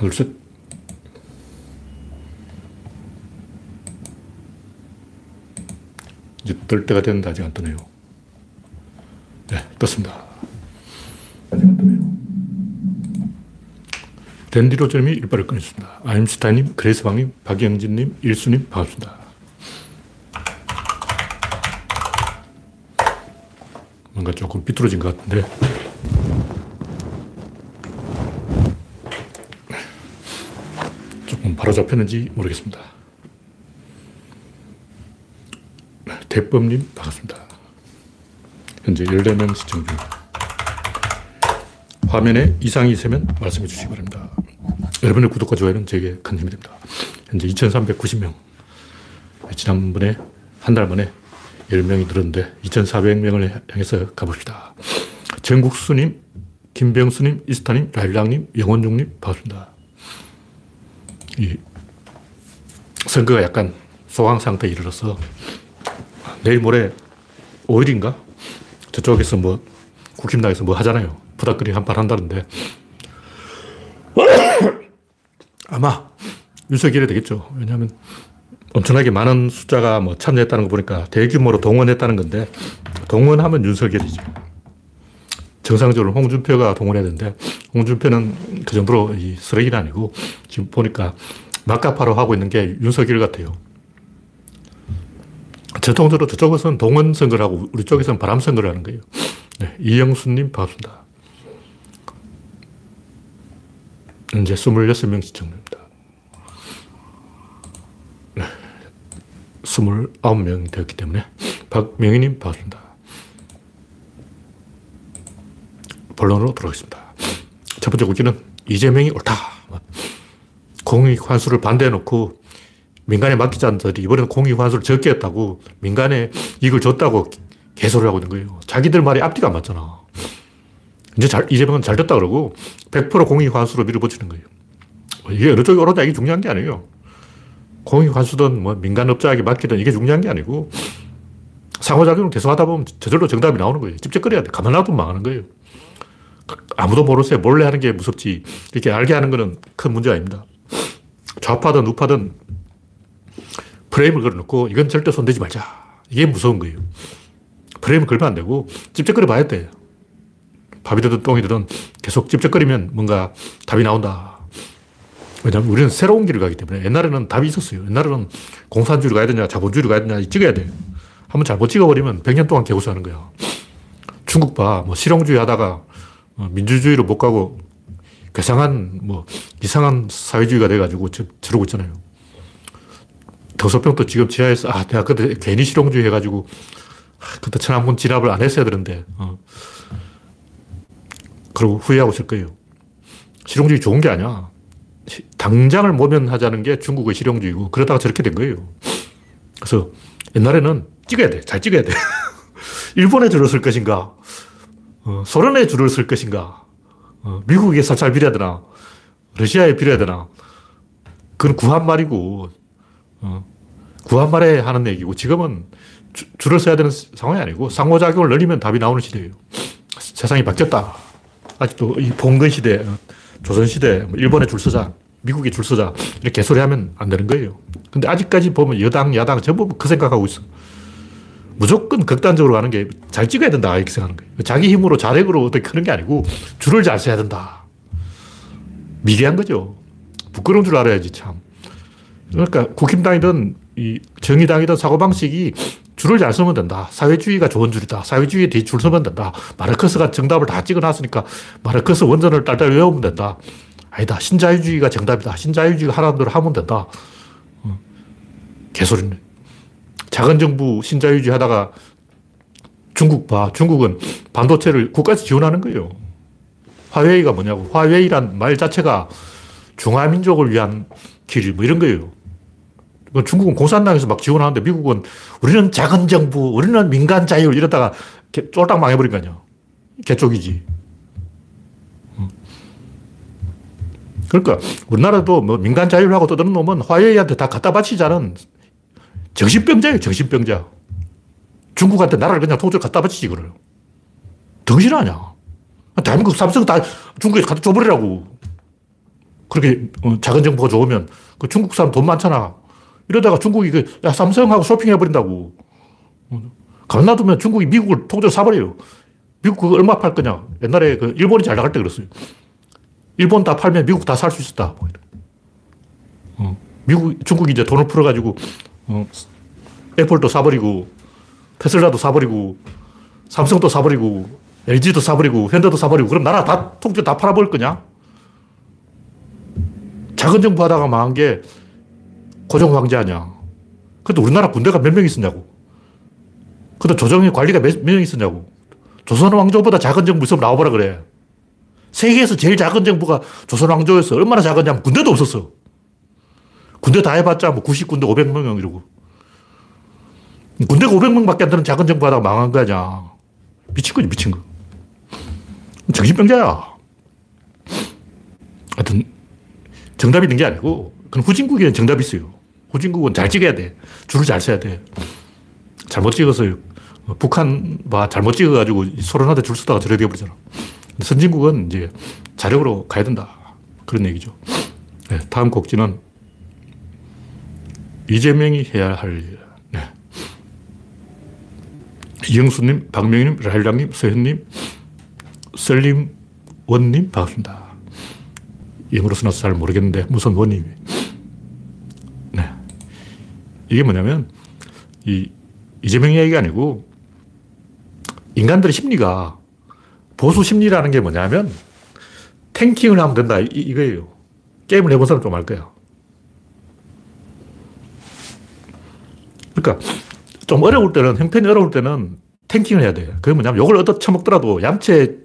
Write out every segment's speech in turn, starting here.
둘, 셋. 이제 뜰 때가 됐는데 아직 안 뜨네요. 네, 떴습니다. 아직 안 뜨네요. 랜디로저님이 일발을 끊었습니다. 아임스타인님, 그레이스방님, 박영진님, 일수님, 반갑습니다. 뭔가 조금 비뚤어진 것 같은데. 조금 바로 잡혔는지 모르겠습니다. 대법님, 반갑습니다. 현재 14명 시청 중. 화면에 이상이 있으면 말씀해 주시기 바랍니다. 여러분의 구독과 좋아요는 제게 큰 힘이 됩니다. 현재 2390명. 지난번에 한 달 만에 10명이 늘었는데 2400명을 향해서 가봅시다. 정국수님, 김병수님, 이스타님, 라일랑님, 영원중님 반갑습니다. 이 선거가 약간 소강 상태에 이르러서 내일 모레 5일인가? 저쪽에서 뭐 국힘당에서 뭐 하잖아요. 부닥거리 한판 한다는데 아마 윤석열이 되겠죠. 왜냐하면 엄청나게 많은 숫자가 뭐 참여했다는 거 보니까 대규모로 동원했다는 건데 동원하면 윤석열이죠. 정상적으로 홍준표가 동원해야 되는데 홍준표는 그 정도로 이 쓰레기는 아니고 지금 보니까 막가파로 하고 있는 게 윤석열 같아요. 전통적으로 저쪽에서는 동원 선거를 하고 우리 쪽에서는 바람 선거를 하는 거예요. 네, 이영수님 반갑습니다. 이제 26명 시청입니다. 29명 되었기 때문에 박명희님 반갑습니다. 본론으로 들어가겠습니다. 첫 번째 국기는 이재명이 옳다. 공익 환수를 반대해놓고 민간에 맡기자들이 이번에는 공익 환수를 적게 했다고 민간에 이익을 줬다고 개소를 하고 있는 거예요. 자기들 말이 앞뒤가 안 맞잖아. 이제 잘, 이재명은 잘 됐다 그러고 100% 공익 환수로 밀어붙이는 거예요. 이게 어느 쪽이 옳다 이게 중요한 게 아니에요. 공익 환수든 뭐 민간업자에게 맡기든 이게 중요한 게 아니고 상호작용을 계속 하다 보면 저절로 정답이 나오는 거예요. 찝쩍거려야 돼. 가만 놔두면 망하는 거예요. 아무도 모르세요. 몰래 하는 게 무섭지. 이렇게 알게 하는 거는 큰 문제가 아닙니다. 좌파든 우파든 프레임을 걸어놓고 이건 절대 손대지 말자. 이게 무서운 거예요. 프레임을 걸면 안 되고 찝쩍거려 봐야 돼. 밥이 되든 똥이 되든 계속 찝쩍거리면 뭔가 답이 나온다. 왜냐하면 우리는 새로운 길을 가기 때문에 옛날에는 답이 있었어요. 옛날에는 공산주의로 가야 되냐, 자본주의로 가야 되냐, 찍어야 돼 한번 잘못 찍어버리면 100년 동안 개고수하는 거야. 중국 봐. 뭐 실용주의 하다가 어, 민주주의로 못 가고 괴상한 뭐 이상한 사회주의가 돼가지고 저러고 있잖아요. 더소평도 지금 지하에서 아 내가 그때 괜히 실용주의 해가지고 아, 그때 천안문 진압을 안 했어야 되는데 어. 그리고 후회하고 있을 거예요. 실용주의 좋은 게 아니야. 당장을 모면하자는 게 중국의 실용주의고 그러다가 저렇게 된 거예요. 그래서 옛날에는 찍어야 돼. 잘 찍어야 돼. 일본에 쓸 것인가? 어, 소련에 줄을 쓸 것인가? 어, 미국에 살살 빌어야 되나? 러시아에 빌어야 되나? 그건 구한 말이고, 어, 구한 말에 하는 얘기고, 지금은 주, 줄을 써야 되는 상황이 아니고, 상호작용을 늘리면 답이 나오는 시대예요. 세상이 바뀌었다. 아직도 이 봉건 시대, 어, 조선 시대, 뭐 일본에 줄 서자, 미국에 줄 서자, 이렇게 개소리 하면 안 되는 거예요. 근데 아직까지 보면 여당, 야당 전부 그 생각하고 있어. 무조건 극단적으로 가는 게 잘 찍어야 된다. 이렇게 생각하는 거예요. 자기 힘으로 자력으로 어떻게 크는 게 아니고 줄을 잘 써야 된다. 미개한 거죠. 부끄러운 줄 알아야지 참. 그러니까 국힘당이든 이 정의당이든 사고방식이 줄을 잘 서면 된다. 사회주의가 좋은 줄이다. 사회주의에 뒤 줄 서면 된다. 마르크스가 정답을 다 찍어놨으니까 마르크스 원전을 딸딸 외우면 된다. 아니다. 신자유주의가 정답이다. 신자유주의가 하라는 대로 하면 된다. 어. 개소리네. 작은 정부 신자유주의 하다가 중국 봐. 중국은 반도체를 국가에서 지원하는 거예요. 화웨이가 뭐냐고. 화웨이란 말 자체가 중화민족을 위한 길, 뭐 이런 거예요. 중국은 공산당에서 막 지원하는데 미국은 우리는 작은 정부, 우리는 민간 자율 이러다가 쫄딱 망해버린 거 아니야. 개쪽이지. 그러니까 우리나라도 뭐 민간 자율하고 떠드는 놈은 화웨이한테 다 갖다 바치자는 정신병자예요, 정신병자. 중국한테 나라를 그냥 통째로 갖다 바치지, 그래요. 덩신 아냐. 대한민국 삼성 다 중국에 갖다 줘버리라고. 그렇게 어, 작은 정부가 좋으면 그 중국 사람 돈 많잖아. 이러다가 중국이 그, 야, 삼성하고 쇼핑해버린다고. 가만 놔두면 중국이 미국을 통째로 사버려요. 미국 그거 얼마 팔 거냐. 옛날에 그 일본이 잘 나갈 때 그랬어요. 일본 다 팔면 미국 다 살 수 있었다. 뭐 어, 미국, 중국이 이제 돈을 풀어가지고, 어, 애플도 사버리고, 테슬라도 사버리고, 삼성도 사버리고, LG도 사버리고, 현대도 사버리고, 그럼 나라 다, 통째로 다 팔아버릴 거냐? 작은 정부 하다가 망한 게 고종 황제 아니야. 근데 우리나라 군대가 몇 명 있었냐고. 근데 조정의 관리가 몇 명 있었냐고. 조선 왕조보다 작은 정부 있으면 나와보라 그래. 세계에서 제일 작은 정부가 조선 왕조였어. 얼마나 작은냐면 군대도 없었어. 군대 다 해봤자 뭐 90군대 500명 이러고. 군대가 500명 밖에 안 되는 작은 정부 하다가 망한 거 아니야. 미친 거지, 미친 거. 정신병자야. 하여튼, 정답이 있는 게 아니고, 그건 후진국에는 정답이 있어요. 후진국은 잘 찍어야 돼. 줄을 잘 서야 돼. 잘못 찍어서 북한 봐 잘못 찍어가지고 소련한테 줄 서다가 저래 되어버리잖아. 선진국은 이제 자력으로 가야 된다. 그런 얘기죠. 네, 다음 곡지는 이재명이 해야 할 일. 네. 이영수님, 박명희님, 라일락님, 서현님, 셀림 원님 반갑습니다. 영어로 써놔서 잘 모르겠는데 무슨 원님이. 네. 이게 뭐냐면 이 이재명 이야기가 아니고 인간들의 심리가 보수 심리라는 게 뭐냐면 탱킹을 하면 된다 이, 이거예요. 게임을 해본 사람 좀 알 거야. 그러니까 좀 어려울 때는 형편이 어려울 때는 탱킹을 해야 돼요. 그게 뭐냐면 욕을 얻어 처먹더라도 얌체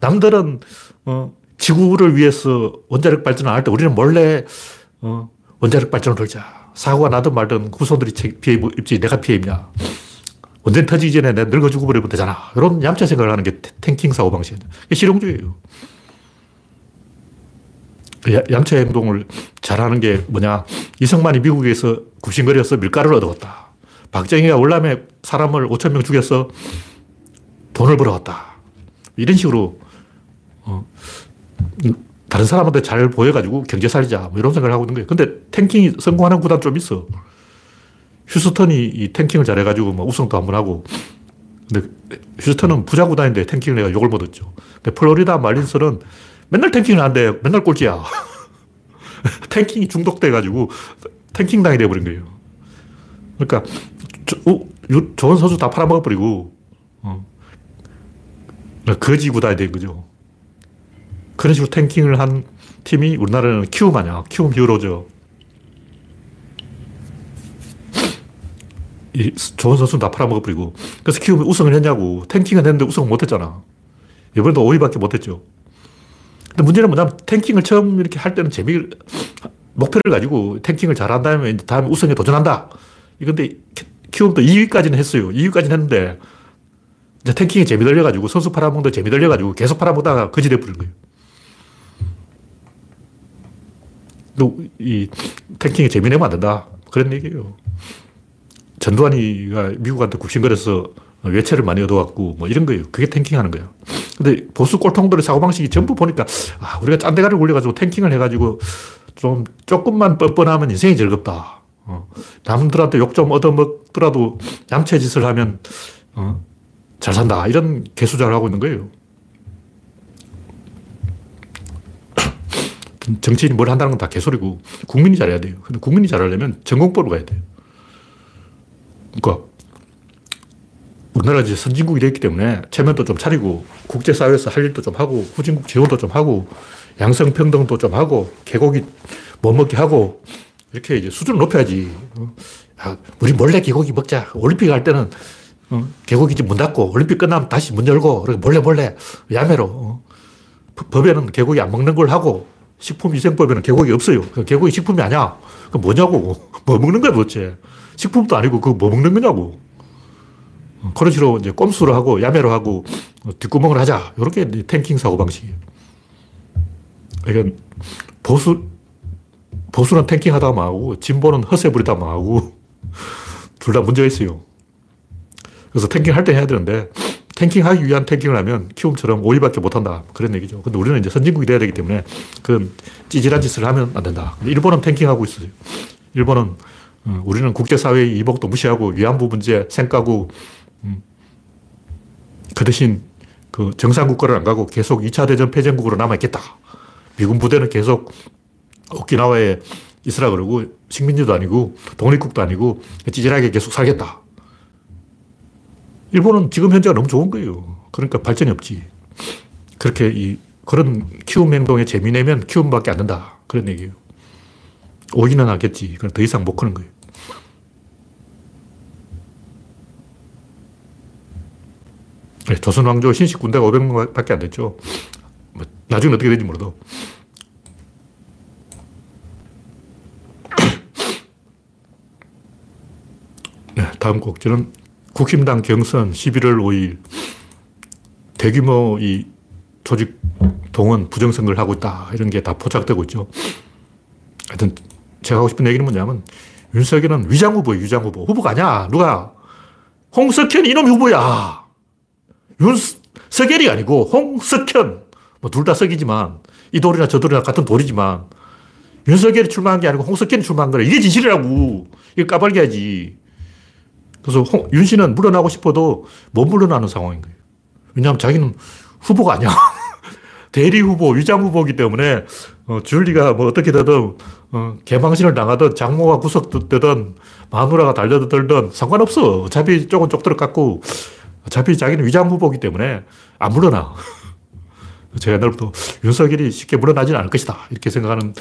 남들은 어, 지구를 위해서 원자력 발전을 안 할 때 우리는 몰래 어, 원자력 발전을 돌자. 사고가 나든 말든 후손들이 피해 입지 내가 피해 입냐. 언제 터지기 전에 내가 늙어 죽어버리면 되잖아. 이런 얌체 생각을 하는 게 탱킹 사고방식이에요. 실용주의예요. 얌체 행동을 잘하는 게 뭐냐. 이승만이 미국에서 굽신거려서 밀가루를 얻어왔다. 박정희가 월남에 사람을 5천 명 죽여서 돈을 벌어왔다. 이런 식으로 어, 다른 사람한테 잘 보여가지고 경제 살리자. 뭐 이런 생각을 하고 있는 거예요. 근데 탱킹이 성공하는 구단 좀 있어. 휴스턴이 이 탱킹을 잘해가지고 뭐 우승도 한 번 하고. 근데 휴스턴은 부자 구단인데 탱킹을 내가 욕을 못 했죠. 근데 플로리다 말린스는 맨날 탱킹을 하는데 맨날 꼴찌야. 탱킹이 중독돼가지고 탱킹 당이 돼버린 거예요. 그러니까 좋은 선수 다 팔아먹어버리고 어. 거지 구단이 된 거죠. 그런 식으로 탱킹을 한 팀이 우리나라는 키움 아니야. 키움 히어로죠. 이 좋은 선수는 다 팔아먹어버리고. 그래서 키움이 우승을 했냐고. 탱킹은 했는데 우승을 못했잖아. 이번에도 5위밖에 못했죠. 근데 문제는 뭐냐면 탱킹을 처음 이렇게 할 때는 재미, 목표를 가지고 탱킹을 잘한 다음에 다음에 우승에 도전한다. 이건데 키움도 2위까지는 했어요. 2위까지는 했는데 이제 탱킹에 재미 들려가지고 선수 팔아먹는 재미 들려가지고 계속 팔아먹다가 거지 돼 버린 거예요. 이 탱킹에 재미 내면 안 된다. 그런 얘기예요. 전두환이가 미국한테 굽신거려서 외채를 많이 얻어왔고 뭐 이런 거예요. 그게 탱킹 하는 거예요. 근데 보수 꼴통들의 사고방식이 전부 보니까 아, 우리가 짠대가리를 굴려가지고 탱킹을 해가지고 좀 조금만 뻔뻔하면 인생이 즐겁다. 어, 남들한테 욕 좀 얻어먹더라도 양체 짓을 하면 어, 잘 산다. 이런 개수작을 하고 있는 거예요. 정치인이 뭘 한다는 건 다 개소리고 국민이 잘해야 돼요. 근데 국민이 잘하려면 전공법으로 가야 돼요. 그러니까 우리나라 이제 선진국이 됐기 때문에 체면도 좀 차리고 국제사회에서 할 일도 좀 하고 후진국 지원도 좀 하고 양성평등도 좀 하고 개고기 못 먹게 하고 이렇게 이제 수준을 높여야지. 아, 우리 몰래 개고기 먹자. 올림픽 할 때는 어, 개고기 집 문 닫고 올림픽 끝나면 다시 문 열고 몰래 몰래 야매로 어. 법에는 개고기 안 먹는 걸 하고 식품위생법에는 개고기 없어요. 개고기 식품이 아니야. 그 뭐냐고. 뭐 먹는 거야 도대체. 식품도 아니고 그거 뭐 먹는 거냐고. 그런 식으로 이제 꼼수를 하고 야매로 하고 뒷구멍을 하자. 이렇게 탱킹 사고방식이에요. 그러니까 보수, 보수는 탱킹 하다 망하고 진보는 허세 부리다 망하고 둘 다 문제가 있어요. 그래서 탱킹 할 때 해야 되는데 탱킹하기 위한 탱킹을 하면 키움처럼 오이밖에 못한다. 그런 얘기죠. 근데 우리는 이제 선진국이 돼야 되기 때문에 그런 찌질한 짓을 하면 안 된다. 일본은 탱킹하고 있어요. 일본은 어, 우리는 국제사회의 이목도 무시하고 위안부 문제 생까고 음, 그 대신 그 정상국가를 안 가고 계속 2차 대전 패전국으로 남아있겠다. 미군 부대는 계속 오키나와에 있으라 그러고 식민지도 아니고 독립국도 아니고 찌질하게 계속 살겠다. 일본은 지금 현재가 너무 좋은 거예요. 그러니까 발전이 없지. 그렇게 이 그런 키움 행동에 재미내면 키움밖에 안 된다. 그런 얘기예요. 오기는 하겠지. 그럼 더 이상 못 크는 거예요. 네, 조선 왕조 신식 군대가 500명 밖에 안 됐죠. 뭐 나중에 어떻게 될지 몰라도. 네, 다음 곡지는 국힘당 경선 11월 5일 대규모 이 조직 동원 부정선거를 하고 있다. 이런 게 다 포착되고 있죠. 하여튼 제가 하고 싶은 얘기는 뭐냐면 윤석열은 위장 후보예요. 위장 후보. 후보가 아니야. 누가? 홍석현 이놈 후보야. 윤석열이 아니고 홍석현. 뭐 둘 다 석이지만 이 돌이나 저 돌이나 같은 돌이지만 윤석열이 출마한 게 아니고 홍석현이 출마한 거라. 이게 진실이라고. 이거 까발겨야지. 그래서 홍, 윤 씨는 물러나고 싶어도 못 물러나는 상황인 거예요. 왜냐하면 자기는 후보가 아니야. 대리 후보, 위장 후보이기 때문에 어, 줄리가 뭐 어떻게 되든 어, 개망신을 당하든 장모가 구속되든 마누라가 달려들든 상관없어. 어차피 쪽은 쪽들어 깎고 어차피 자기는 위장 후보이기 때문에 안 물러나. 제가 옛날부터 윤석열이 쉽게 물러나지는 않을 것이다. 이렇게 생각하는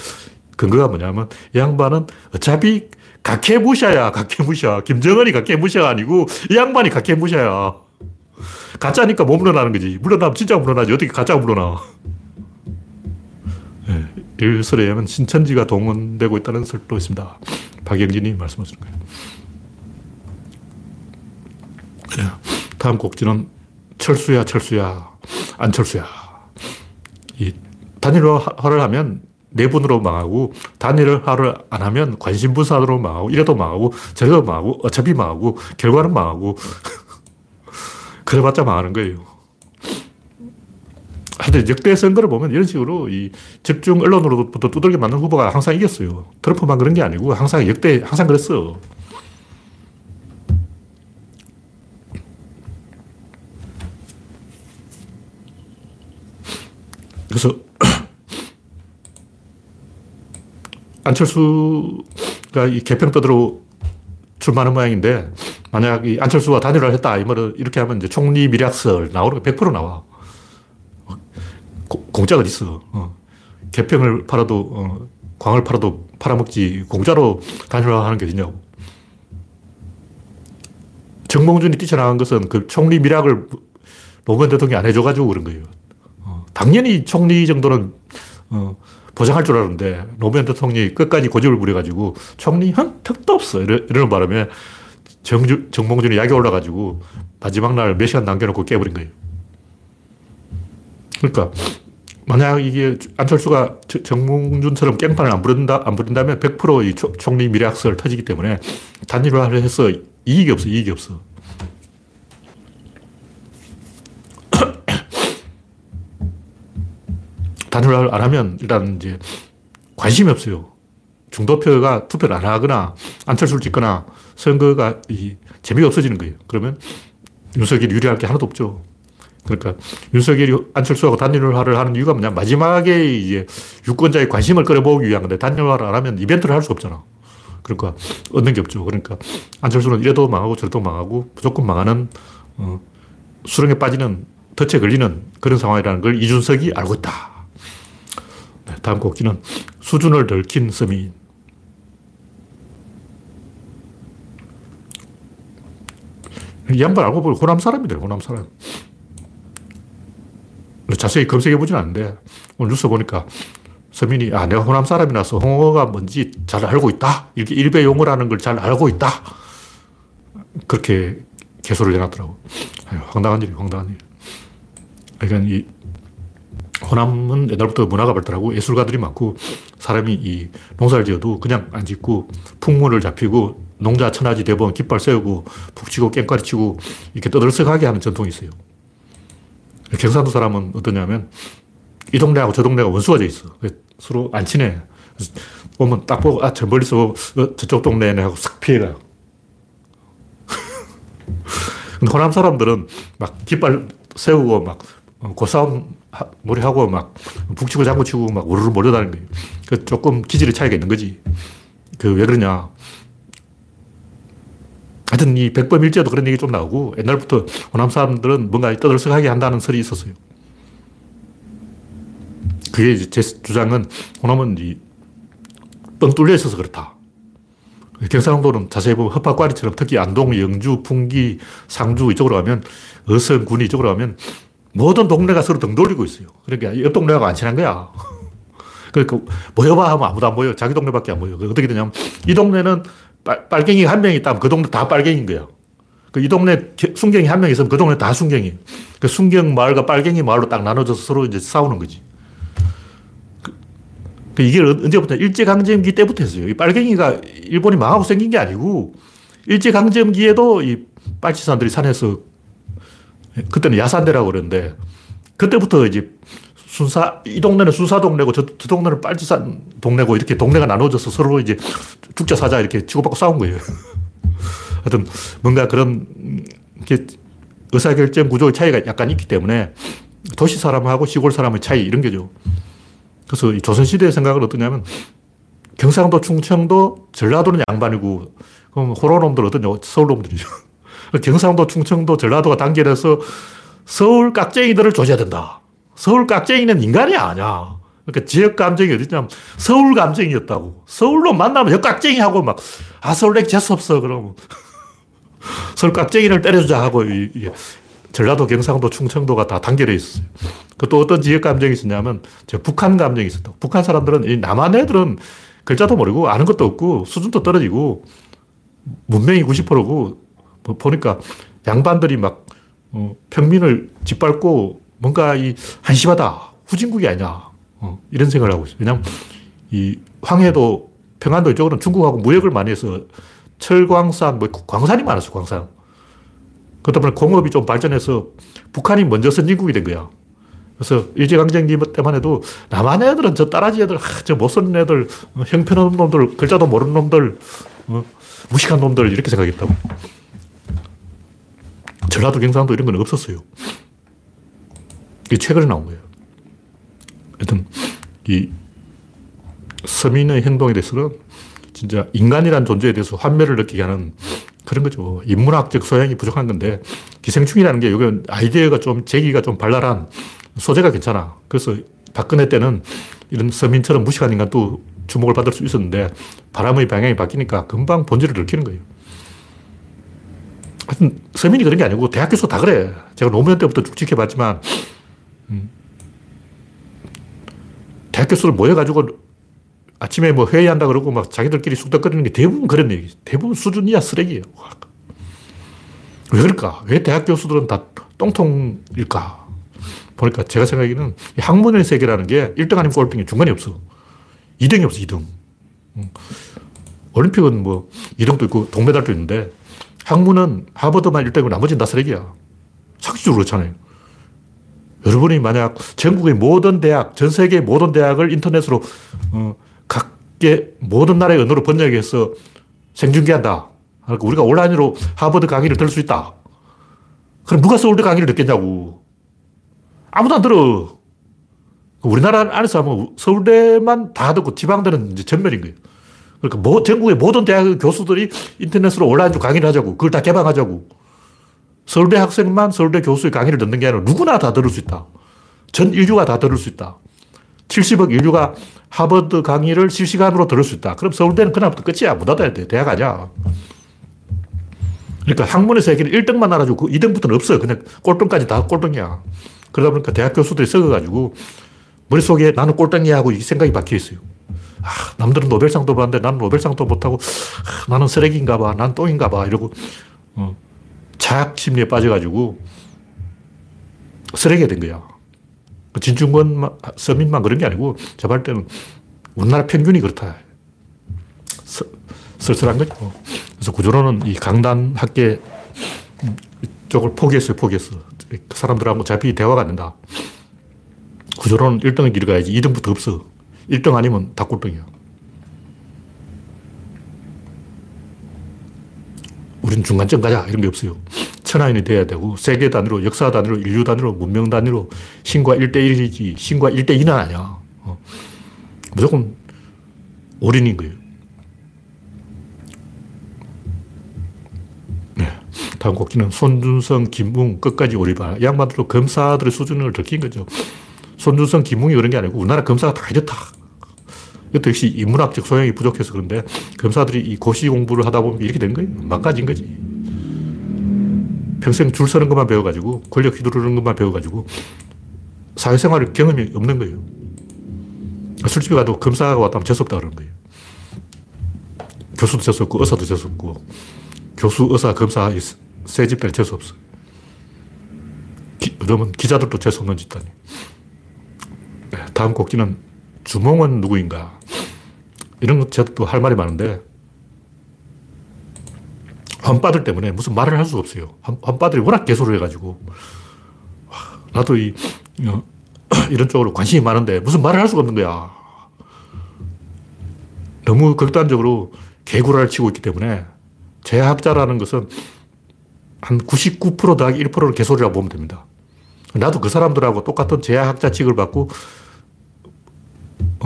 근거가 뭐냐면 이 양반은 어차피 각해무샤야, 각해무샤. 김정은이 각해무샤가 아니고 이 양반이 각해무샤야. 가짜니까 못 물러나는 거지. 물러나면 진짜 물러나지. 어떻게 가짜가 물러나. 네, 일설에 의하면 신천지가 동원되고 있다는 설도 있습니다. 박영진이 말씀하시는 거예요. 네, 다음 곡지는 철수야, 철수야, 안철수야. 이 단일화를 하면 내분으로 망하고 단일화를 안 하면 관심분산으로 망하고 이래도 망하고 저래도 망하고 어차피 망하고 결과는 망하고 그래봤자 망하는 거예요. 하여튼 역대 선거를 보면 이런 식으로 이 집중 언론으로부터 두들겨 맞는 후보가 항상 이겼어요. 트럼프만 그런 게 아니고 항상 역대 항상 그랬어. 그래서 안철수가 이 개평떠드로 출마하는 모양인데 만약 이 안철수와 단일화를 했다 이 말은 이렇게 하면 이제 총리 미략설 나오는 거100% 나와. 고, 공짜가 어딨어. 어. 개평을 팔아도 어, 광을 팔아도 팔아먹지 공짜로 단일화하는 게 어딨냐고. 정몽준이 뛰쳐나간 것은 그 총리 미락을 노무현 대통령이 안 해줘가지고 그런 거예요. 어, 당연히 총리 정도는 어, 보장할 줄 알았는데 노무현 대통령이 끝까지 고집을 부려가지고 총리 한 턱도 없어. 이러, 이러는 바람에 정주, 정몽준이 약이 올라가지고 마지막 날 몇 시간 남겨놓고 깨버린 거예요. 그러니까 만약 이게 안철수가 정몽준처럼 깽판을 안 부른다, 안 부른다면 100%이 총리 미래학설 터지기 때문에 단일화를 해서 이익이 없어, 이익이 없어. 단일화를 안 하면 일단 이제 관심이 없어요. 중도표가 투표를 안 하거나 안철수를 찍거나 선거가 이 재미가 없어지는 거예요. 그러면 윤석열이 유리할 게 하나도 없죠. 그러니까 윤석열이 안철수하고 단일화를 하는 이유가 뭐냐. 마지막에 이제 유권자의 관심을 끌어모으기 위한 건데 단일화를 안 하면 이벤트를 할 수 없잖아. 그러니까 얻는 게 없죠. 그러니까 안철수는 이래도 망하고 저래도 망하고 무조건 망하는 어, 수렁에 빠지는 덫에 걸리는 그런 상황이라는 걸 이준석이 알고 있다. 네, 다음 곡지는 수준을 덜킨 서민. 이 양반 알고 보면 호남 사람이래, 호남 사람. 자세히 검색해보진 않는데, 오늘 뉴스 보니까 서민이, 아, 내가 호남 사람이라서 홍어가 뭔지 잘 알고 있다. 이렇게 일배 용어라는 걸 잘 알고 있다. 그렇게 개소를 해놨더라고. 황당한 일이 황당한 일. 그러니까 이 호남은 옛날부터 문화가 발달하고 예술가들이 많고 사람이 이 농사를 지어도 그냥 안 짓고 풍문을 잡히고 농자 천하지 대본 깃발 세우고 북치고 깽까리 치고 이렇게 떠들썩하게 하는 전통이 있어요. 경상도 사람은 어떠냐면 이 동네하고 저 동네가 원수가 돼 있어. 서로 안 친해. 보면 딱 보고, 아, 저 멀리서 어, 저쪽 동네네 하고 싹 피해가요. 호남 사람들은 막 깃발 세우고 막 어, 고싸움 놀이하고 막 북치고 장구치고 막 우르르 몰려다니는 거예요. 그 조금 기질의 차이가 있는 거지. 그 왜 그러냐. 하여튼 이 백범일제도 그런 얘기 좀 나오고 옛날부터 호남 사람들은 뭔가 떠들썩하게 한다는 설이 있었어요. 그게 제 주장은 호남은 뻥 뚫려 있어서 그렇다. 경상도는 자세히 보면 헛파과리처럼 특히 안동, 영주, 풍기, 상주 이쪽으로 가면 어선, 군이 이쪽으로 가면 모든 동네가 서로 등 돌리고 있어요. 그러니까 옆 동네하고 안 친한 거야. 그러니까 모여봐 하면 아무도 안 모여. 자기 동네밖에 안 모여. 어떻게 되냐면 이 동네는 빨, 빨갱이 한 명 있다면 그 동네 다 빨갱인 거야. 그 이 동네 순경이 한 명 있으면 그 동네 다 순경이. 그 순경 마을과 빨갱이 마을로 딱 나눠져서 서로 이제 싸우는 거지. 그, 그 이게 언제부터 일제 강점기 때부터 했어요. 이 빨갱이가 일본이 망하고 생긴 게 아니고 일제 강점기에도 이 빨치산들이 산에서 그때는 야산대라고 그러는데 그때부터 이제 순사, 이 동네는 순사 동네고 저, 저 동네는 빨치산 동네고 이렇게 동네가 나눠져서 서로 이제 죽자 사자 이렇게 치고받고 싸운 거예요. 하여튼 뭔가 그런 이렇게 의사결정 구조의 차이가 약간 있기 때문에 도시 사람하고 시골 사람의 차이 이런 게죠. 그래서 조선시대의 생각은 어떠냐면 경상도, 충청도, 전라도는 양반이고 그럼 호로놈들 어떠냐? 서울 놈들이죠. 경상도, 충청도, 전라도가 단결해서 서울 깍쟁이들을 조져야 된다. 서울 깍쟁이는 인간이 아니야. 그러니까 지역 감정이 어디냐면 서울 감정이었다고. 서울로 만나면 여 깍쟁이 하고 막, 아, 서울에 재수없어. 그러면. 서울 깍쟁이를 때려주자 하고, 이, 이, 전라도, 경상도, 충청도가 다 단결해 있었어요. 그또 어떤 지역 감정이 있었냐면, 저 북한 감정이 있었다. 북한 사람들은, 이 남한 애들은 글자도 모르고 아는 것도 없고 수준도 떨어지고 문명이 90%고 뭐 보니까 양반들이 막 어, 평민을 짓밟고 뭔가 이 한심하다. 후진국이 아니냐. 어, 이런 생각을 하고 있어요. 왜냐하면 이 황해도 평안도 이쪽으로는 중국하고 무역을 많이 해서 철광산, 뭐 광산이 많았어, 광산. 그러다 보니 공업이 좀 발전해서 북한이 먼저 선진국이 된 거야. 그래서 일제강점기 때만 해도 남한 애들은 저 따라지 애들, 아, 저못 쓰는 애들, 어, 형편없는 놈들, 글자도 모르는 놈들, 어, 무식한 놈들 이렇게 생각했다고. 전라도 경상도 이런 건 없었어요. 이게 최근에 나온 거예요. 하여튼, 이 서민의 행동에 대해서는 진짜 인간이란 존재에 대해서 환멸을 느끼게 하는 그런 거죠. 인문학적 소양이 부족한 건데, 기생충이라는 게, 이건 아이디어가 좀, 제기가 좀 발랄한 소재가 괜찮아. 그래서 박근혜 때는 이런 서민처럼 무식한 인간도 주목을 받을 수 있었는데, 바람의 방향이 바뀌니까 금방 본질을 느끼는 거예요. 하여튼 서민이 그런 게 아니고 대학 교수 다 그래. 제가 노무현 때부터 쭉 지켜봤지만 음. 대학 교수들 모여가지고 아침에 뭐 회의한다 그러고 막 자기들끼리 쑥덕거리는 게 대부분 그런 얘기. 대부분 수준이야 쓰레기예요. 왜 그럴까? 왜 대학 교수들은 다 똥통일까? 보니까 제가 생각하기에는 학문의 세계라는 게 1등 아니면 꼴등이 중간이 없어. 2등이 없어, 2등. 음. 올림픽은 뭐 2등도 있고 동메달도 있는데 학문은 하버드만 1등이고 나머지는 다 쓰레기야. 상식적으로 그렇잖아요. 여러분이 만약 전국의 모든 대학, 전 세계 모든 대학을 인터넷으로 어, 각계 모든 나라의 언어로 번역해서 생중계한다. 그러니까 우리가 온라인으로 하버드 강의를 들을 수 있다. 그럼 누가 서울대 강의를 듣겠냐고. 아무도 안 들어. 우리나라 안에서 하면 서울대만 다 듣고 지방대는 이제 전멸인 거예요. 그러니까 뭐 전국의 모든 대학 교수들이 인터넷으로 온라인으로 강의를 하자고. 그걸 다 개방하자고. 서울대 학생만 서울대 교수의 강의를 듣는 게 아니라 누구나 다 들을 수 있다. 전 인류가 다 들을 수 있다. 70억 인류가 하버드 강의를 실시간으로 들을 수 있다. 그럼 서울대는 그날부터 끝이야. 문 닫아야 돼. 대학 아니야. 그러니까 학문의 세계는 1등만 알아주고 2등부터는 없어요. 그냥 꼴등까지 다 꼴등이야. 그러다 보니까 대학 교수들이 썩어가지고 머릿속에 나는 꼴등이야 하고 이 생각이 박혀 있어요. 아, 남들은 노벨상도 받는데 나는 노벨상도 못하고 아, 나는 쓰레기인가 봐. 난 똥인가 봐. 이러고 어, 자학 심리에 빠져가지고 쓰레기가 된 거야. 그 진중권 서민만 그런 게 아니고 제가 볼 때는 우리나라 평균이 그렇다. 서, 쓸쓸한 거죠. 그래서 구조로는 이 강단 학계 쪽을 포기했어요. 포기했어. 그 사람들하고 어차피 대화가 안 된다. 구조로는 1등은 길을 가야지 2등부터 없어. 1등 아니면 다 꼴등이야. 우린 중간점 가자. 이런 게 없어요. 천하인이 돼야 되고, 세계 단위로, 역사 단위로, 인류 단위로, 문명 단위로, 신과 1대1이지, 신과 1대2는 아니야. 어. 무조건 올인인 거예요. 네. 다음 곡기는 손준성, 김웅, 끝까지 오리바. 양반들도 검사들의 수준을 들킨 거죠. 손준성, 김웅이 그런 게 아니고, 우리나라 검사가 다 이렇다. 이것도 역시 인문학적 소양이 부족해서 그런데 검사들이 이 고시 공부를 하다 보면 이렇게 된 거예요. 망가진 거지. 평생 줄 서는 것만 배워가지고 권력 휘두르는 것만 배워가지고 사회생활 경험이 없는 거예요. 술집에 가도 검사가 왔다면 재수없다 그러는 거예요. 교수도 재수없고 의사도 재수없고 교수, 의사, 검사 세 집단이 재수없어. 그러면 기자들도 재수없는 집단이. 네, 다음 곡지는 주몽은 누구인가? 이런 것 저도 할 말이 많은데 환빠들 때문에 무슨 말을 할 수가 없어요. 환 빠들이 워낙 개소를 해가지고 나도 이 어, 이런 쪽으로 관심이 많은데 무슨 말을 할 수가 없는 거야. 너무 극단적으로 개구라를 치고 있기 때문에 제학자라는 것은 한 99% 더하기 1%를 개소리라고 보면 됩니다. 나도 그 사람들하고 똑같은 제학자 취급을 받고 어,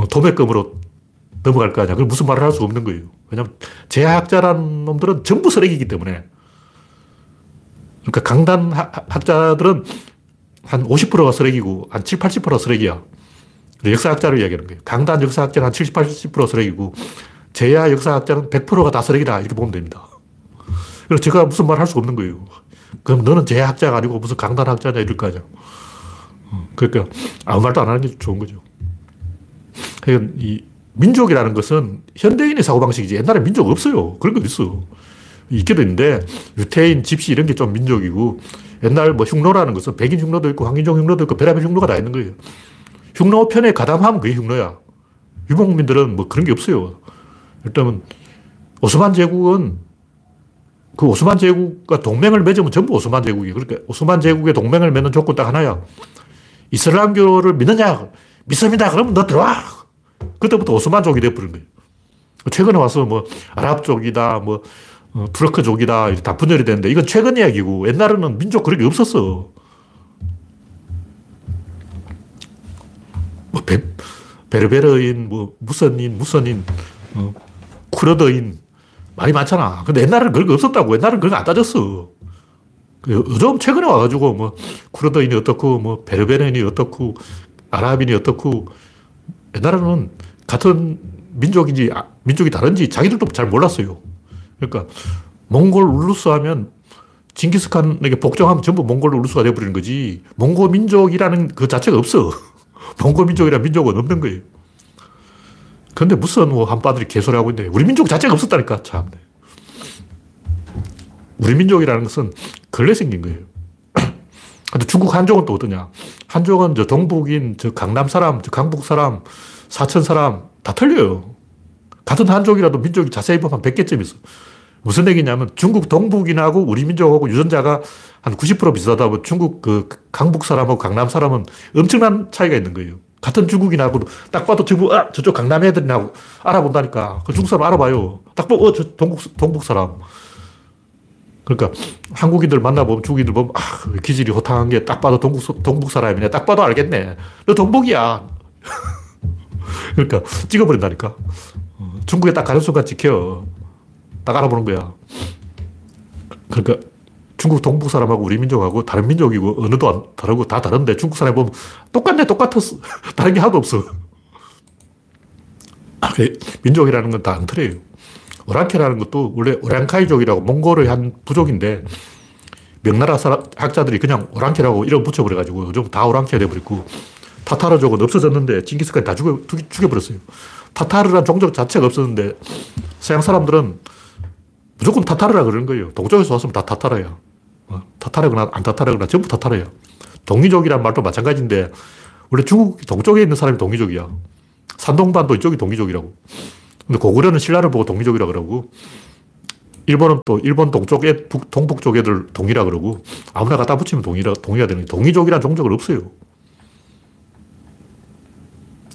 도매금으로 넘어갈 거 아니야. 그럼 무슨 말을 할 수 없는 거예요. 왜냐면 제학자라는 놈들은 전부 쓰레기이기 때문에. 그러니까 강단 학자들은 한 50%가 쓰레기고 한 7, 80%가 쓰레기야. 역사학자를 이야기하는 거예요. 강단 역사학자는 한 70, 80% 쓰레기고 제야 역사학자는 100%가 다 쓰레기다. 이렇게 보면 됩니다. 그래서 제가 무슨 말 할 수가 없는 거예요. 그럼 너는 제학자가 아니고 무슨 강단학자냐 이럴 거 아니야. 어, 그러니까 아무 말도 안 하는 게 좋은 거죠. 그러니까 이 민족이라는 것은 현대인의 사고방식이지 옛날에 민족 없어요. 그런 거 있어. 있기도 있는데 유태인, 집시 이런 게 좀 민족이고 옛날 뭐 흉노라는 것은 백인 흉노도 있고 황인종 흉노도 있고 별의별 흉노가 다 있는 거예요. 흉노 편에 가담하면 그게 흉노야. 유목민들은 뭐 그런 게 없어요. 일단은 오스만 제국은 그 오스만 제국과 동맹을 맺으면 전부 오스만 제국이 그러니까 오스만 제국의 동맹을 맺는 조건 딱 하나야. 이슬람교를 믿느냐? 믿습니다. 그러면 너 들어와. 그때부터 오스만족이 돼버린 거예요. 최근에 와서 뭐 아랍족이다, 뭐 어, 투르크족이다, 다 분열이 되는데 이건 최근 이야기고 옛날에는 민족 그런 게 없었어. 뭐 베, 베르베르인, 뭐 무선인, 무선인, 어, 쿠르드인 많이 많잖아. 근데 옛날에는 그런 거 없었다고. 옛날에는 그런 거 안 따졌어. 그 요즘 최근에 와가지고 뭐 쿠르드인이 어떻고 뭐 베르베르인이 어떻고 아랍인이 어떻고 옛날에는 같은 민족인지 아, 민족이 다른지 자기들도 잘 몰랐어요. 그러니까 몽골 울루스 하면 징기스칸에게 복종하면 전부 몽골 울루스가 되어버리는 거지. 몽고 민족이라는 그 자체가 없어. 몽고 민족이라는 민족은 없는 거예요. 근데 무슨 뭐 한바들이 개소리하고 있는데 우리 민족 자체가 없었다니까 참. 우리 민족이라는 것은 근래 생긴 거예요. 근데 중국 한족은 또 어떠냐? 한족은 저 동북인, 저 강남 사람, 저 강북 사람, 사천 사람 다 틀려요. 같은 한족이라도 민족이 자세히 보면 100개쯤 있어. 무슨 얘기냐면 중국 동북인하고 우리 민족하고 유전자가 한 90% 비슷하다 보 중국 그 강북 사람하고 강남 사람은 엄청난 차이가 있는 거예요. 같은 중국인하고도 딱 봐도 저쪽, 아, 저쪽 강남 애들이라고 알아본다니까. 그 중국 사람 알아봐요. 딱 보고, 어, 저 동북, 동북 사람. 그러니까 한국인들 만나보면 중국인들 보면 아, 기질이 호탕한 게 딱 봐도 동북, 동북 사람이네. 딱 봐도 알겠네. 너 동북이야. 그러니까 찍어버린다니까. 어, 중국에 딱 가는 순간 찍혀. 딱 알아보는 거야. 그러니까 중국 동북 사람하고 우리 민족하고 다른 민족이고 언어도 다르고 다 다른데 중국 사람 보면 똑같네, 똑같았어. 다른 게 하나도 없어. 아, 민족이라는 건 다 엉터리예요. 오랑캐라는 것도 원래 오랑카이족이라고 몽골의 한 부족인데 명나라 사람, 학자들이 그냥 오랑캐라고 이름 붙여버려가지고 요즘 다 오랑캐가 돼버렸고 타타르족은 없어졌는데 징기스칸이 다 죽여, 죽여버렸어요. 타타르란 종족 자체가 없었는데 서양 사람들은 무조건 타타르라 그러는 거예요. 동쪽에서 왔으면 다 타타르야. 어, 타타르거나 안 타타르거나 전부 타타르야. 동이족이란 말도 마찬가지인데 원래 중국 동쪽에 있는 사람이 동이족이야. 산동반도 이쪽이 동이족이라고. 근데 고구려는 신라를 보고 동이족이라 그러고 일본은 또 일본 동쪽 애, 북, 동북 쪽 애들 동이라 그러고 아무나 갖다 붙이면 동이라, 동이가 되는 동이족이란 종족은 없어요.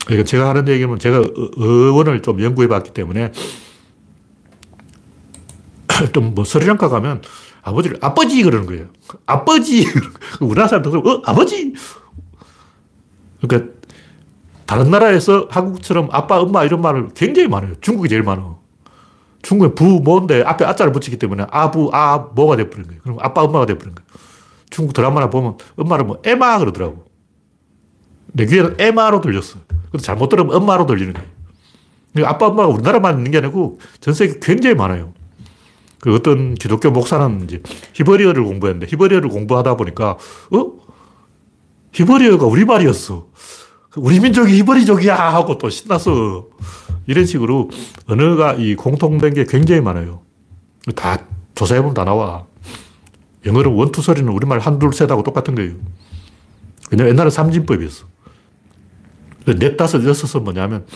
그러니까 제가 하는 얘기는 제가 어원을 좀 연구해 봤기 때문에 좀 뭐 스리랑카 가면 아버지를 아버지 그러는 거예요. 아버지. 우리나라 사람들 어 아버지. 그러니까 다른 나라에서 한국처럼 아빠, 엄마 이런 말을 굉장히 많아요. 중국이 제일 많아. 중국에 부, 뭐인데 앞에 아자를 붙이기 때문에 아부, 아, 뭐가 돼버린 거예요. 그럼 아빠, 엄마가 돼버린 거예요. 중국 드라마나 보면 엄마를 뭐 에마 그러더라고. 내 귀에는 에마로 들렸어. 근데 잘못 들으면 엄마로 들리는 거예요. 아빠, 엄마가 우리나라만 있는 게 아니고 전 세계 굉장히 많아요. 그 어떤 기독교 목사는 이제 히브리어를 공부했는데 히브리어를 공부하다 보니까 어? 히브리어가 우리말이었어. 우리 민족이 히브리족이야 하고 또 신났어. 이런 식으로 언어가 이 공통된 게 굉장히 많아요. 다 조사해보면 다 나와. 영어는 원투 소리는 우리말 한둘 셋하고 똑같은 거예요. 왜냐면 옛날에 삼진법이었어. 넷, 다섯, 여섯은 뭐냐면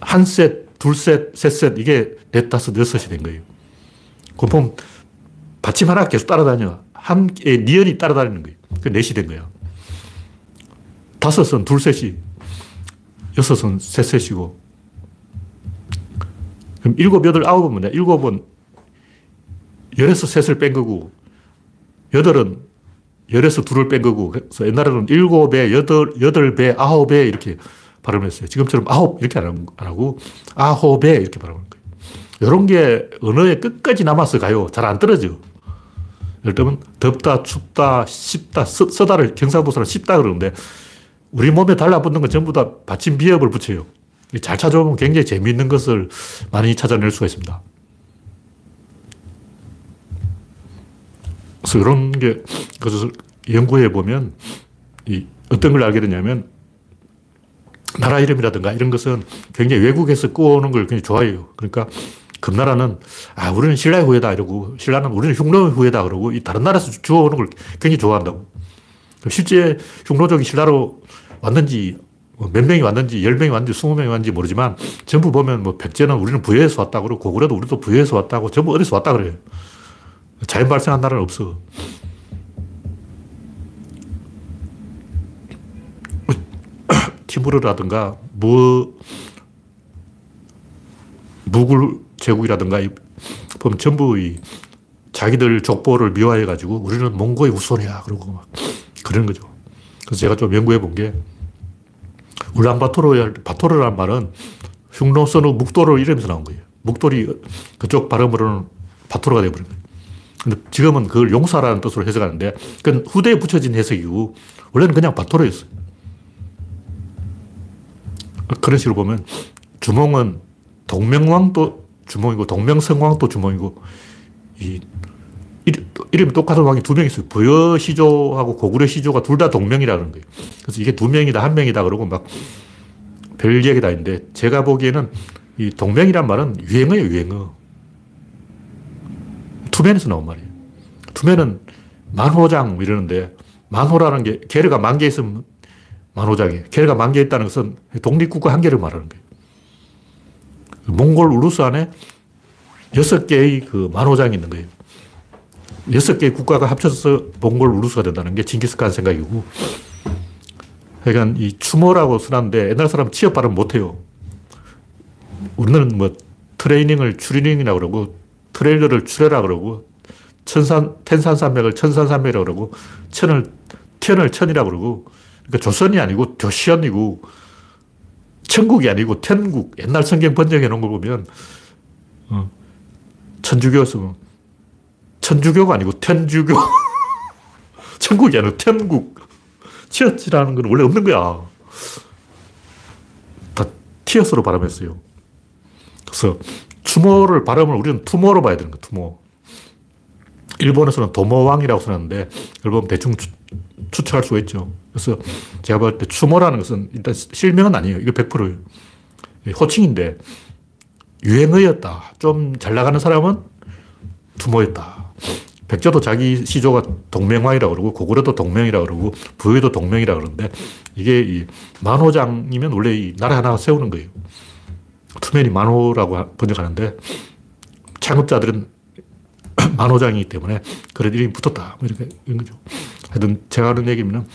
한 셋, 둘 셋, 셋 셋, 이게 넷, 다섯, 여섯이 된 거예요. 그럼 받침 하나 계속 따라다녀. 한 개의 니은이 따라다니는 거예요. 그 넷이 된 거야. 다섯은 둘 셋이, 여섯은 셋 셋이고. 그럼 일곱, 여덟, 아홉은 뭐냐? 일곱은 열에서 셋을 뺀 거고, 여덟은 열에서 둘을 뺀 거고, 그래서 옛날에는 일곱에 여덟, 여덟 배, 아홉 배 이렇게 발음했어요. 지금처럼 아홉 이렇게 안 하고, 아홉에 이렇게 발음하는 거예요. 이런 게 언어에 끝까지 남아서 가요. 잘 안 떨어져. 예를 들면 덥다, 춥다, 씹다, 써, 다를 경상도사람 씹다 그러는데 우리 몸에 달라붙는 건 전부 다 받침 비읍을 붙여요. 잘 찾아보면 굉장히 재미있는 것을 많이 찾아낼 수가 있습니다. 그래서 이런 게, 그것을 연구해 보면, 이 어떤 걸 알게 되냐면, 나라 이름이라든가 이런 것은 굉장히 외국에서 꾸어오는 걸 굉장히 좋아해요. 그러니까 금나라는 아 우리는 신라의 후예다 이러고 신라는 우리는 흉노의 후예다 그러고 이 다른 나라에서 주워오는 걸 굉장히 좋아한다고. 실제 흉노족이 신라로 왔는지 뭐몇 명이 왔는지 열 명이 왔는지 스무 명이 왔는지 모르지만 전부 보면 뭐 백제는 우리는 부여에서 왔다 그러고 고구려도 우리도 부여에서 왔다고 전부 어디서 왔다 그래요. 자연 발생한 나라는 없어. 티무르라든가 무 무굴 제국이라든가 보면 전부 이 자기들 족보를 미화해가지고 우리는 몽고의 후손이야. 그러고 막 그런 거죠. 그래서 제가 좀 연구해 본 게 울란바토르, 바토르라는 말은 흉노선우 묵도르 이름에서 나온 거예요. 묵돌이 그쪽 발음으로는 바토르가 되어버린 거예요. 근데 지금은 그걸 용사라는 뜻으로 해석하는데 그건 후대에 붙여진 해석이고 원래는 그냥 바토르였어요. 그런 식으로 보면 주몽은 동명왕도 주몽이고 동명성왕도 주몽이고 이 이름이 똑같은 왕이 두 명 있어요. 부여 시조하고 고구려 시조가 둘 다 동명이라는 거예요. 그래서 이게 두 명이다, 한 명이다 그러고 막 별 얘기 다 있는데 제가 보기에는 이 동명이란 말은 유행어예요, 유행어. 투맨에서 나온 말이에요. 투맨은 만호장 이러는데 만호라는 게 게르가 만 개 있으면 만호장이에요. 게르가 만 개 있다는 것은 독립국가 한 개를 말하는 거예요. 몽골 우루스 안에 여섯 개의 그 만호장이 있는 거예요. 여섯 개의 국가가 합쳐서 몽골 우루스가 된다는 게 징기스칸 생각이고. 그러니까 이 추모라고 쓰는데 옛날 사람 취업 발음 못해요. 우리는 뭐 트레이닝을 추리닝이라고 그러고 트레일러를 추레라 그러고 천산, 텐산산맥을 천산산맥이라고 그러고 천을, 천을 천이라고 그러고 그러니까 조선이 아니고 조시언이고 천국이 아니고 텐국. 옛날 성경 번역해 놓은 걸 보면 어, 천주교였으면 천주교가 아니고 텐주교. 천국이 아니고 텐국. 치어치라는 건 원래 없는 거야. 다 티어스로 발음했어요. 그래서 추모를 발음을 우리는 투모로 봐야 되는 거야, 투모. 일본에서는 도모왕이라고 쓰는데, 보면 대충 추, 추측할 수가 있죠. 그래서 제가 볼 때 추모라는 것은 일단 실명은 아니에요. 이거 100%예요. 호칭인데, 유행어였다. 좀 잘 나가는 사람은 투모였다. 백제도 자기 시조가 동명왕이라고 그러고, 고구려도 동명이라고 그러고, 부여도 동명이라고 그러는데, 이게 이 만호장이면 원래 이 나라 하나 세우는 거예요. 투맨이 만호라고 번역하는데, 창업자들은 만호장이기 때문에 그런 이름이 붙었다. 뭐 이렇게, 이런 거죠. 하여튼 제가 하는 얘기면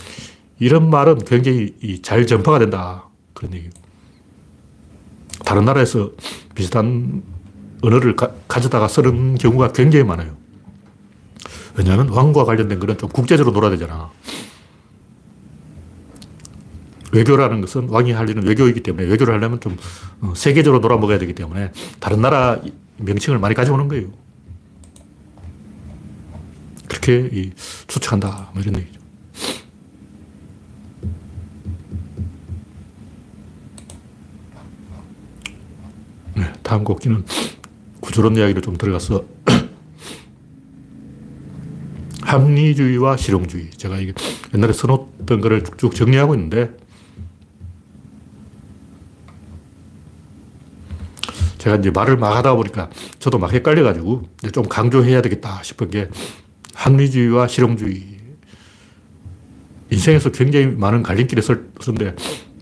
이런 말은 굉장히 잘 전파가 된다. 그런 얘기 다른 나라에서 비슷한 언어를 가, 져다가 쓰는 경우가 굉장히 많아요. 왜냐하면 왕과 관련된 거는 좀 국제적으로 놀아야 되잖아. 외교라는 것은 왕이 할 일은 외교이기 때문에 외교를 하려면 좀 어, 세계적으로 놀아먹어야 되기 때문에 다른 나라 명칭을 많이 가져오는 거예요. 그렇게 추측한다. 뭐 이런 얘기죠. 네, 다음 곡기는 구조론 이야기를 좀 들어가서 합리주의와 실용주의. 제가 이게 옛날에 써놓던 거를 쭉 정리하고 있는데 제가 이제 말을 막 하다 보니까 저도 막 헷갈려가지고 좀 강조해야 되겠다 싶은 게 합리주의와 실용주의. 인생에서 굉장히 많은 갈림길에 설는데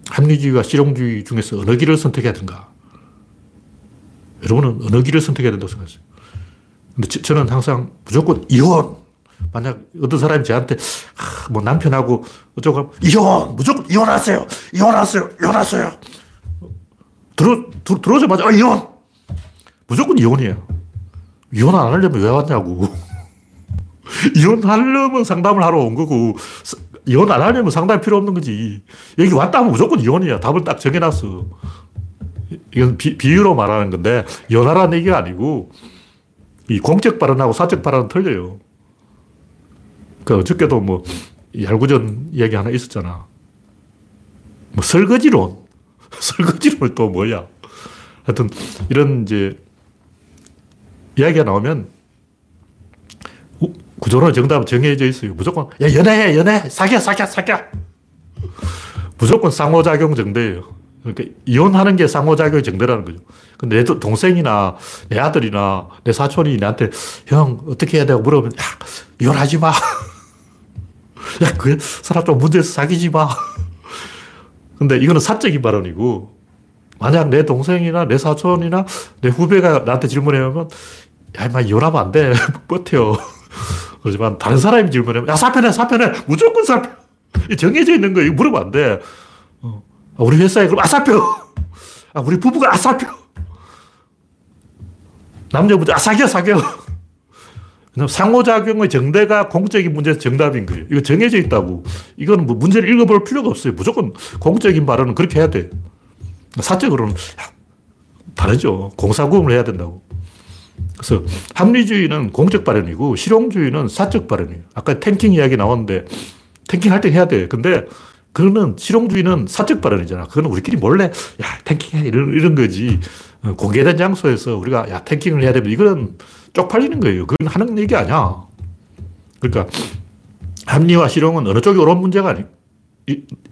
합리주의와 실용주의 중에서 어느 길을 선택해야 되는가? 여러분은 어느 길을 선택해야 된다고 생각하세요? 근데 저는 항상 무조건 이혼! 만약 어떤 사람이 저한테 아, 뭐 남편하고 어쩌고 이혼! 무조건 이혼하세요! 이혼하세요! 이혼하세요! 들어, 들, 들어오자마자 아, 이혼! 무조건 이혼이에요. 이혼 안 하려면 왜 왔냐고. 이혼하려면 상담을 하러 온 거고, 이혼 안 하려면 상담 필요 없는 거지. 여기 왔다 하면 무조건 이혼이야. 답을 딱 정해놨어. 이건 비, 비유로 말하는 건데, 이혼하라는 얘기가 아니고, 이 공적 발언하고 사적 발언은 틀려요. 그 어저께도 뭐, 얄구전 이야기 하나 있었잖아. 뭐 설거지론. 설거지론 또 뭐야. 하여튼, 이런 이제, 이야기가 나오면, 구조론 정답은 정해져 있어요. 무조건, 야, 연애해, 연애, 사귀어, 사귀어, 사귀어. 무조건 상호작용 정대예요. 그러니까 이혼하는 게 상호작용의 정대라는 거죠. 근데 내 동생이나 내 아들이나 내 사촌이 나한테 형, 어떻게 해야 되고 물어보면, 야, 이혼하지 마. 야, 그 사람 좀 문제에서 사귀지 마. 근데 이거는 사적인 발언이고, 만약 내 동생이나 내 사촌이나 내 후배가 나한테 질문해오면, 야, 임마, 이혼하면 안 돼. 버텨. 그렇지만 다른 사람이 질문하면, 야, 사표내, 사표내. 무조건 사표. 정해져 있는 거, 이거 물으면 안 돼. 어. 아, 우리 회사에 그럼 아사표. 아, 우리 부부가 아사표. 남자분들 아사겨, 사겨. 상호작용의 정대가 공적인 문제에서 정답인 거예요. 이거 정해져 있다고. 이거는 뭐 문제를 읽어볼 필요가 없어요. 무조건 공적인 발언은 그렇게 해야 돼. 사적으로는 다르죠. 공사구분을 해야 된다고. 그래서 합리주의는 공적 발언이고 실용주의는 사적 발언이에요. 아까 탱킹 이야기 나왔는데 탱킹 할 때 해야 돼. 근데 그거는 실용주의는 사적 발언이잖아. 그거는 우리끼리 몰래 야 탱킹해 이런, 이런 거지. 어, 공개된 장소에서 우리가 야 탱킹을 해야 되면 이거는 쪽팔리는 거예요. 그건 하는 얘기 아니야. 그러니까 합리와 실용은 어느 쪽이 옳은 문제가 아니,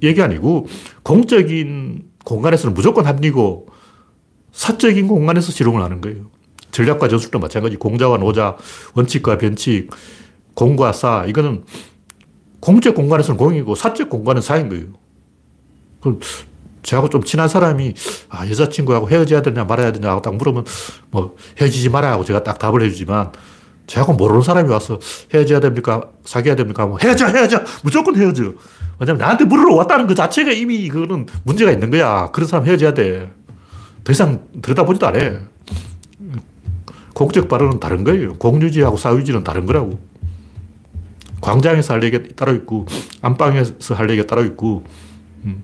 얘기 아니고 공적인 공간에서는 무조건 합리고 사적인 공간에서 실용을 하는 거예요. 전략과 전술도 마찬가지. 공자와 노자, 원칙과 변칙, 공과 사. 이거는 공적 공간에서는 공이고 사적 공간은 사인 거예요. 그럼 저하고 좀 친한 사람이 아, 여자친구하고 헤어져야 되냐 말아야 되냐 딱 물으면 뭐 헤어지지 말아 하고 제가 딱 답을 해주지만 저하고 모르는 사람이 와서 헤어져야 됩니까? 사귀어야 됩니까? 뭐 헤어져, 헤어져! 무조건 헤어져. 왜냐면 나한테 물으러 왔다는 그 자체가 이미 그거는 문제가 있는 거야. 그런 사람 헤어져야 돼. 더 이상 들여다보지도 않아. 공적 발언은 다른 거예요. 공유지하고 사유지는 다른 거라고. 광장에서 할 얘기가 따로 있고, 안방에서 할 얘기가 따로 있고, 음,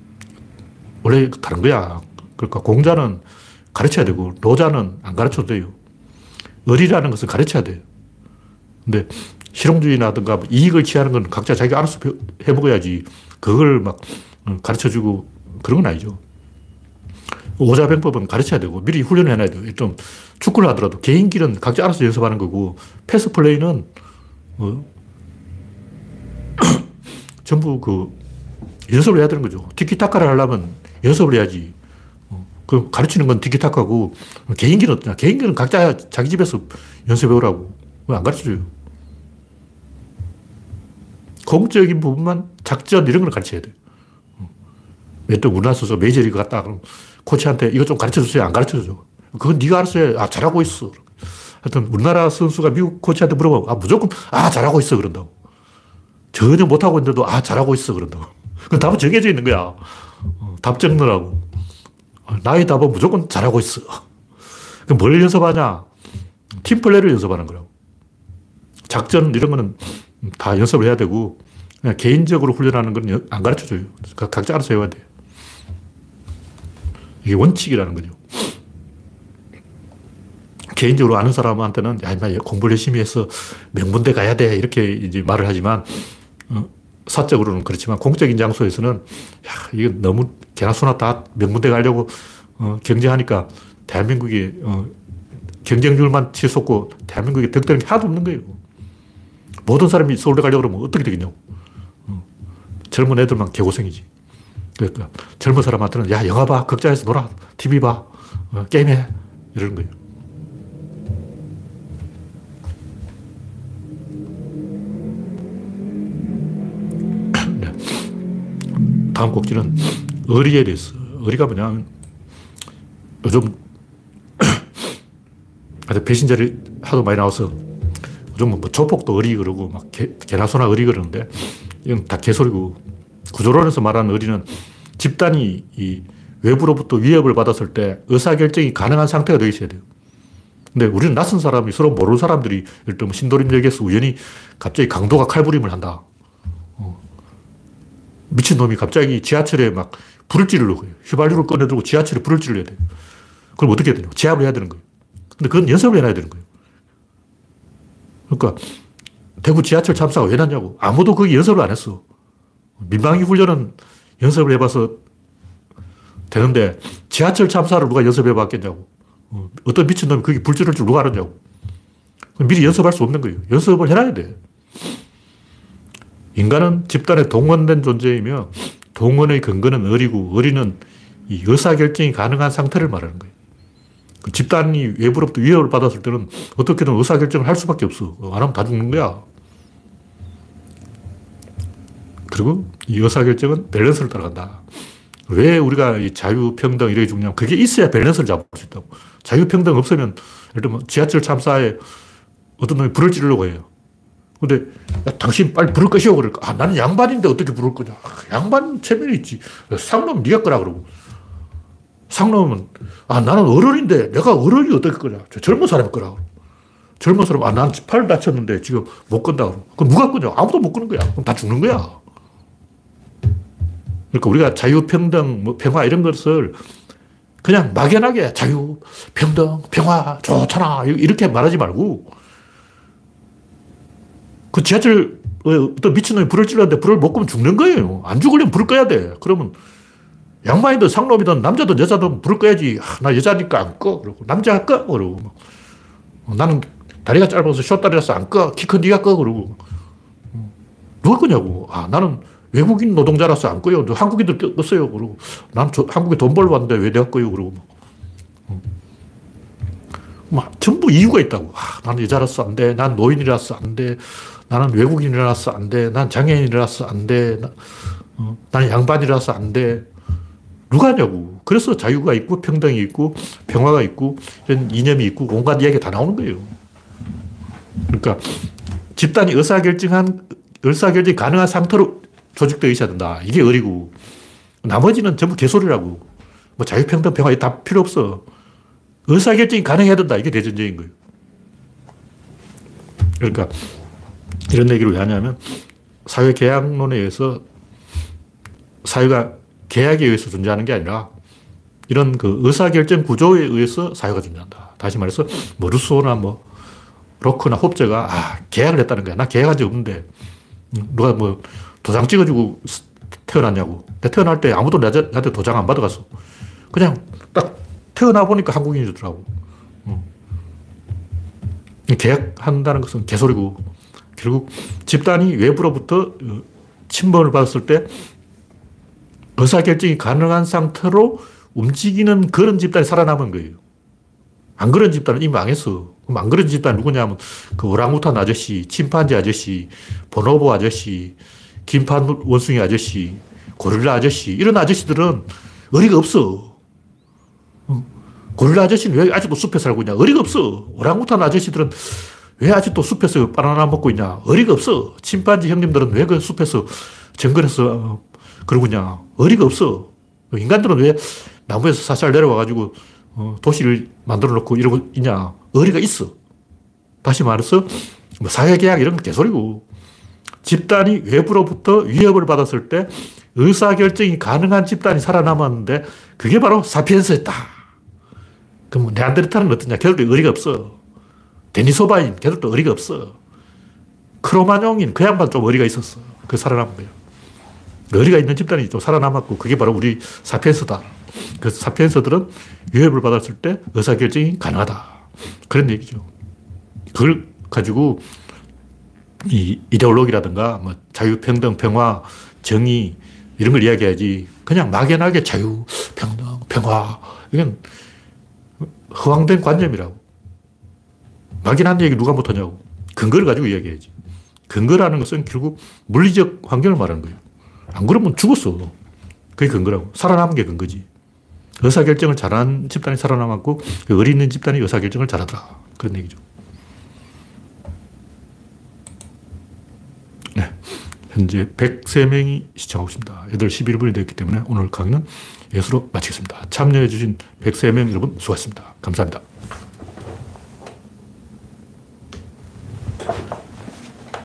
원래 다른 거야. 그러니까 공자는 가르쳐야 되고, 노자는 안 가르쳐도 돼요. 의리라는 것은 가르쳐야 돼요. 근데 실용주의나든가 뭐 이익을 취하는 건 각자 자기가 알아서 해먹어야지. 그걸 막 어, 가르쳐 주고 그런 건 아니죠. 오자병법은 가르쳐야 되고 미리 훈련을 해놔야 돼요. 좀 축구를 하더라도 개인기는 각자 알아서 연습하는 거고 패스 플레이는 뭐 전부 그 연습을 해야 되는 거죠. 티키타카를 하려면 연습을 해야지. 어, 그 가르치는 건 티키타카고 개인기는 어떠냐. 개인기는 각자 자기 집에서 연습해 오라고. 안 가르쳐줘요. 공적인 부분만 작전 이런 걸 가르쳐야 돼요. 왜또 어. 우리나라 선수 메이저리그 갔다 그럼 코치한테 이것 좀 가르쳐 주세요. 안 가르쳐 줘. 그건 네가 알아서 해. 아, 잘하고 있어. 하여튼 우리나라 선수가 미국 코치한테 물어보면 아, 무조건 아, 잘하고 있어. 그런다고. 전혀 못하고 있는데도 아, 잘하고 있어. 그런다고. 그 답은 정해져 있는 거야. 어, 답 적느라고. 어, 나의 답은 무조건 잘하고 있어. 뭘 연습하냐? 팀플레이를 연습하는 거라고. 작전 이런 거는 다 연습을 해야 되고 그냥 개인적으로 훈련하는 건 안 가르쳐 줘요. 각자 알아서 해야 돼. 이게 원칙이라는 거죠. 개인적으로 아는 사람한테는 야, 임마 공부를 열심히 해서 명문대 가야 돼. 이렇게 이제 말을 하지만, 어, 사적으로는 그렇지만 공적인 장소에서는 야, 이거 너무 개나 소나 다 명문대 가려고 어, 경쟁하니까 대한민국이 어, 경쟁률만 치솟고 대한민국에 득되는 게 하나도 없는 거예요. 모든 사람이 서울대 가려고 그러면 어떻게 되겠냐고. 어, 젊은 애들만 개고생이지. 그러니까 젊은 사람한테는 야, 영화 봐. 극장에서 놀아. TV 봐. 어, 게임해. 이러는 거예요. 다음 꼭지는 의리에 대해서. 의리가 뭐냐 요즘 배신자를 하도 많이 나와서 요즘 뭐 조폭도 의리 그러고 막 개, 개나 소나 의리 그러는데 이건 다 개소리고 구조론에서 말하는 의리는 집단이 이 외부로부터 위협을 받았을 때 의사결정이 가능한 상태가 되어 있어야 돼요. 근데 우리는 낯선 사람이 서로 모르는 사람들이 예를 들면 신도림역에서 우연히 갑자기 강도가 칼부림을 한다. 어. 미친놈이 갑자기 지하철에 막 불을 찌르려고 해요. 휘발유를 꺼내들고 지하철에 불을 찌르야 돼요. 그럼 어떻게 해야 되냐? 제압을 해야 되는 거예요. 근데 그건 연습을 해놔야 되는 거예요. 그러니까 대구 지하철 참사가 왜 났냐고. 아무도 거기 연습을 안 했어. 민방위 훈련은 연습을 해봐서 되는데 지하철 참사를 누가 연습해 봤겠냐고. 어, 어떤 미친놈이 거기 불지를 줄 누가 알았냐고. 미리 연습할 수 없는 거예요. 연습을 해놔야 돼. 인간은 집단에 동원된 존재이며 동원의 근거는 의리고 의리는 이 의사결정이 가능한 상태를 말하는 거예요. 그 집단이 외부로부터 위협을 받았을 때는 어떻게든 의사결정을 할 수밖에 없어. 안 하면 다 죽는 거야. 그리고 이 의사결정은 밸런스를 따라간다. 왜 우리가 이 자유평등 이렇게 중요하면 그게 있어야 밸런스를 잡을 수 있다고. 자유평등 없으면 예를 들면 지하철 참사에 어떤 놈이 불을 지르려고 해요. 근데 야, 당신 빨리 불을 끄시오 그럴까? 아, 나는 양반인데 어떻게 불을 끄냐? 아, 양반 체면이 있지. 상놈 네가 끄라 그러고. 상놈은 아 나는 어른인데 내가 어른이 어떻게? 저 젊은 사람이 끄라. 젊은 사람 아난8 다쳤는데 지금 못 끈다. 그럼 누가 끄냐? 아무도 못 끄는 거야. 그럼 다 죽는 거야. 그러니까 우리가 자유, 평등, 뭐 평화 이런 것을 그냥 막연하게 자유, 평등, 평화 좋잖아 이렇게 말하지 말고 그 지하철 어떤 미친놈이 불을 찔렀는데 불을 못 끄면 죽는 거예요. 안 죽으려면 불을 꺼야 돼. 그러면 양반이든 상놈이든 남자든 여자든 불을 꺼야지. 아, 나 여자니까 안 꺼. 그러고 남자가 꺼. 그러고 어, 나는 다리가 짧아서 쇼다리라서 안 꺼. 키 큰 네가 꺼. 그러고 어, 누가 끄냐고. 아 나는 외국인 노동자라서 안 꺼요. 한국인들 껐어요. 그러고 난 저, 한국에 돈 벌러 왔는데 왜 내가 꺼요. 그러고 어. 막 전부 이유가 있다고. 아, 나는 여자라서 안 돼. 난 노인이라서 안 돼. 나는 외국인이라서 안 돼. 난 장애인이라서 안 돼. 나, 어, 양반이라서 안 돼. 누가 하냐고. 그래서 자유가 있고 평등이 있고 평화가 있고 이런 이념이 있고 온갖 이야기가 다 나오는 거예요. 그러니까 집단이 의사결정한, 의사결정이 가능한 상태로 조직되어 있어야 된다. 이게 의리고. 나머지는 전부 개소리라고. 뭐 자유평등, 평화 다 필요 없어. 의사결정이 가능해야 된다. 이게 대전제인 거예요. 그러니까 이런 얘기를 왜 하냐면 사회 계약론에 의해서 사회가 계약에 의해서 존재하는 게 아니라 이런 그 의사결정 구조에 의해서 사회가 존재한다. 다시 말해서 뭐 루소나 뭐 로크나 홉제가 아, 계약을 했다는 거야. 나 계약한 적 없는데 누가 뭐 도장 찍어주고 태어났냐고. 내 태어날 때 아무도 나한테 도장 안 받아갔어. 그냥 딱 태어나 보니까 한국인이더라고. 계약한다는 것은 개소리고 결국 집단이 외부로부터 어, 침범을 받았을 때 의사결정이 가능한 상태로 움직이는 그런 집단이 살아남은 거예요. 안 그런 집단은 이미 망했어. 그럼 안 그런 집단 누구냐면 그 오랑우탄 아저씨, 침판지 아저씨, 보노보 아저씨, 김판 원숭이 아저씨, 고릴라 아저씨 이런 아저씨들은 의리가 없어. 고릴라 아저씨는 왜 아직도 숲에 살고 있냐? 어리가 없어. 오랑우탄 아저씨들은 왜 아직도 숲에서 바나나 먹고 있냐? 어리가 없어. 침판지 형님들은 왜 그 숲에서 정글에서 그러고 있냐? 어리가 없어. 인간들은 왜 나무에서 사살 내려와가지고 어, 도시를 만들어 놓고 이러고 있냐? 어리가 있어. 다시 말해서 뭐 사회계약 이런 건 개소리고 집단이 외부로부터 위협을 받았을 때 의사결정이 가능한 집단이 살아남았는데 그게 바로 사피엔스였다. 그럼 뭐 네안데르탈은 어떠냐? 걔들도 의리가 없어. 데니소바인, 걔들도 의리가 없어. 크로마뇽인 그 양반 좀 의리가 있었어. 그 살아남은 거예요. 의리가 있는 집단이 좀 살아남았고 그게 바로 우리 사피엔스다. 그 사피엔스들은 위협을 받았을 때 의사결정이 가능하다. 그런 얘기죠. 그걸 가지고 이 이데올로기라든가 뭐 자유, 평등, 평화, 정의 이런 걸 이야기하지. 그냥 막연하게 자유, 평등, 평화. 이건 허황된 관념이라고. 막연한 얘기 누가 못하냐고. 근거를 가지고 이야기해야지. 근거라는 것은 결국 물리적 환경을 말하는 거예요. 안 그러면 죽었어. 그게 근거라고. 살아남은 게 근거지. 의사결정을 잘한 집단이 살아남았고, 그 의리 있는 집단이 의사결정을 잘하더라. 그런 얘기죠. 네. 현재 103명이 시청하고 있습니다. 8시 11분이 되었기 때문에 오늘 강의는 예수로 마치겠습니다. 참여해주신 103명 여러분 수고하셨습니다. 감사합니다. Thank you.